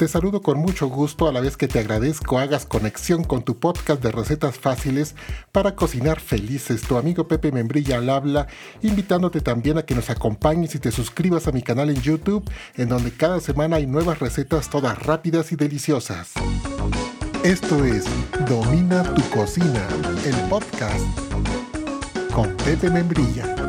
Te saludo con mucho gusto a la vez que te agradezco hagas conexión con tu podcast de recetas fáciles para cocinar felices. Tu amigo Pepe Membrilla al habla, invitándote también a que nos acompañes y te suscribas a mi canal en YouTube, en donde cada semana hay nuevas recetas todas rápidas y deliciosas. Esto es Domina tu cocina, el podcast con Pepe Membrilla.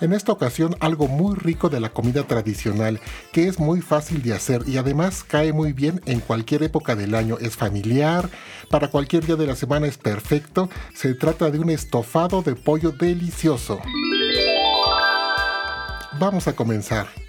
En esta ocasión algo muy rico de la comida tradicional, que es muy fácil de hacer y además cae muy bien en cualquier época del año. Es familiar, para cualquier día de la semana es perfecto. Se trata de un estofado de pollo delicioso. Vamos a comenzar.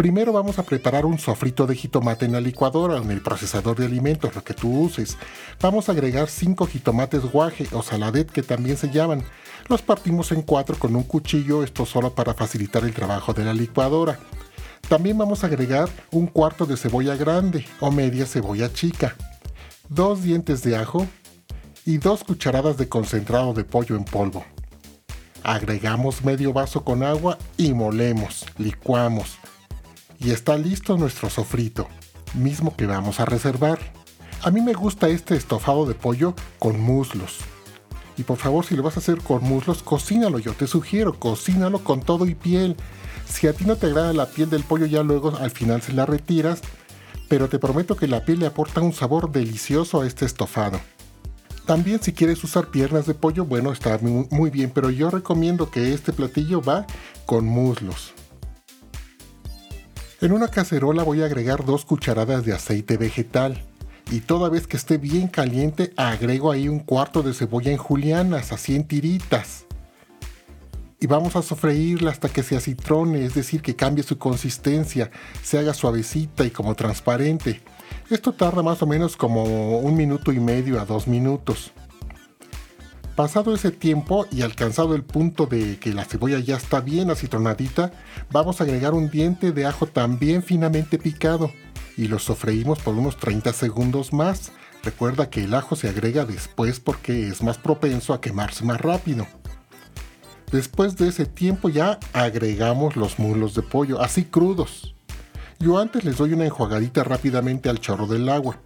Primero vamos a preparar un sofrito de jitomate en la licuadora o en el procesador de alimentos, lo que tú uses. Vamos a agregar 5 jitomates guaje o saladet que también se llaman. Los partimos en cuatro con un cuchillo, esto solo para facilitar el trabajo de la licuadora. También vamos a agregar un cuarto de cebolla grande o media cebolla chica, dos dientes de ajo y dos cucharadas de concentrado de pollo en polvo. Agregamos medio vaso con agua y molemos, licuamos. Y está listo nuestro sofrito, mismo que vamos a reservar. A mí me gusta este estofado de pollo con muslos. Y por favor, si lo vas a hacer con muslos, cocínalo. Yo te sugiero, cocínalo con todo y piel. Si a ti no te agrada la piel del pollo, ya luego al final se la retiras. Pero te prometo que la piel le aporta un sabor delicioso a este estofado. También si quieres usar piernas de pollo, bueno, está muy bien, pero yo recomiendo que este platillo va con muslos. En una cacerola voy a agregar dos cucharadas de aceite vegetal y toda vez que esté bien caliente agrego ahí un cuarto de cebolla en julianas, así en tiritas. Y vamos a sofreírla hasta que se acitrone, es decir, que cambie su consistencia, se haga suavecita y como transparente. Esto tarda más o menos como un minuto y medio a dos minutos. Pasado ese tiempo y alcanzado el punto de que la cebolla ya está bien acitronadita, vamos a agregar un diente de ajo también finamente picado y lo sofreímos por unos 30 segundos más. Recuerda que el ajo se agrega después porque es más propenso a quemarse más rápido. Después de ese tiempo ya agregamos los muslos de pollo, así crudos. Yo antes les doy una enjuagadita rápidamente al chorro del agua,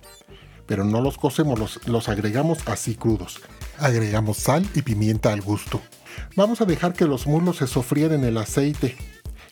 pero no los cocemos, los, los agregamos así crudos. Agregamos sal y pimienta al gusto. Vamos a dejar que los muslos se sofrían en el aceite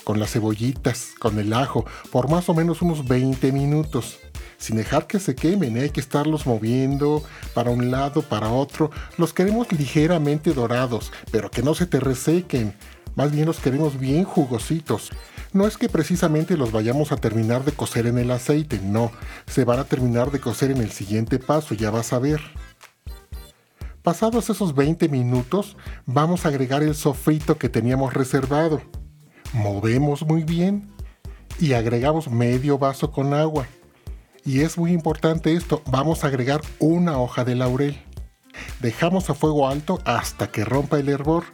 con las cebollitas, con el ajo, por más o menos unos 20 minutos. Sin dejar que se quemen, hay que estarlos moviendo para un lado, para otro. Los queremos ligeramente dorados, pero que no se te resequen. Más bien los queremos bien jugositos. No es que precisamente los vayamos a terminar de cocer en el aceite, no. Se van a terminar de cocer en el siguiente paso, ya vas a ver. Pasados esos 20 minutos, vamos a agregar el sofrito que teníamos reservado movemos muy bien y agregamos medio vaso con agua. Y es muy importante esto, vamos a agregar una hoja de laurel. Dejamos a fuego alto hasta que rompa el hervor.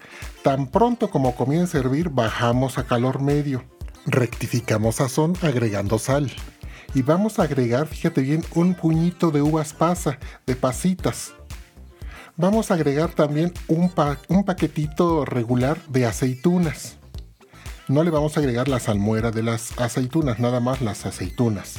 Tan pronto como comience a hervir, bajamos a calor medio. Rectificamos sazón agregando sal. Y vamos a agregar, fíjate bien, un puñito de uvas pasa, de pasitas. Vamos a agregar también un, paquetito regular de aceitunas no le vamos a agregar la salmuera de las aceitunas, nada más las aceitunas.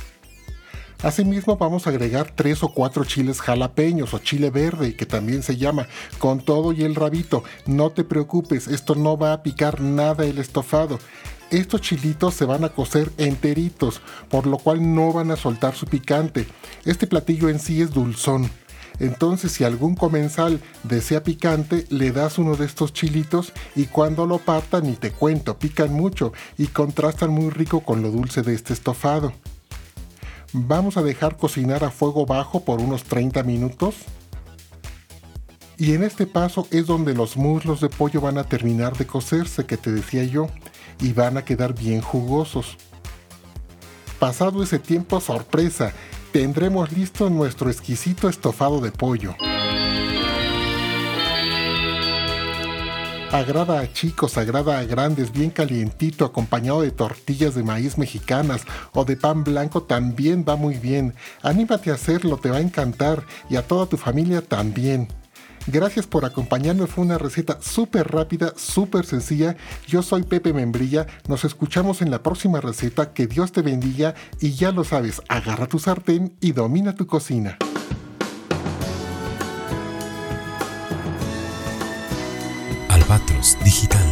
Asimismo vamos a agregar 3 o 4 chiles jalapeños o chile verde, que también se llama, con todo y el rabito. No te preocupes, esto no va a picar nada el estofado. Estos chilitos se van a cocer enteritos, por lo cual no van a soltar su picante. Este platillo en sí es dulzón. Entonces, si algún comensal desea picante, le das uno de estos chilitos y cuando lo partan, ni te cuento, pican mucho y contrastan muy rico con lo dulce de este estofado. Vamos a dejar cocinar a fuego bajo por unos 30 minutos. Y en este paso es donde los muslos de pollo van a terminar de cocerse, que te decía yo, y van a quedar bien jugosos. Pasado ese tiempo, sorpresa, tendremos listo nuestro exquisito estofado de pollo. Agrada a chicos, agrada a grandes, bien calientito, acompañado de tortillas de maíz mexicanas o de pan blanco también va muy bien. Anímate a hacerlo, te va a encantar y a toda tu familia también. Gracias por acompañarme, fue una receta súper rápida, súper sencilla. Yo soy Pepe Membrilla, nos escuchamos en la próxima receta, que Dios te bendiga y ya lo sabes, agarra tu sartén y domina tu cocina. Albatros Digital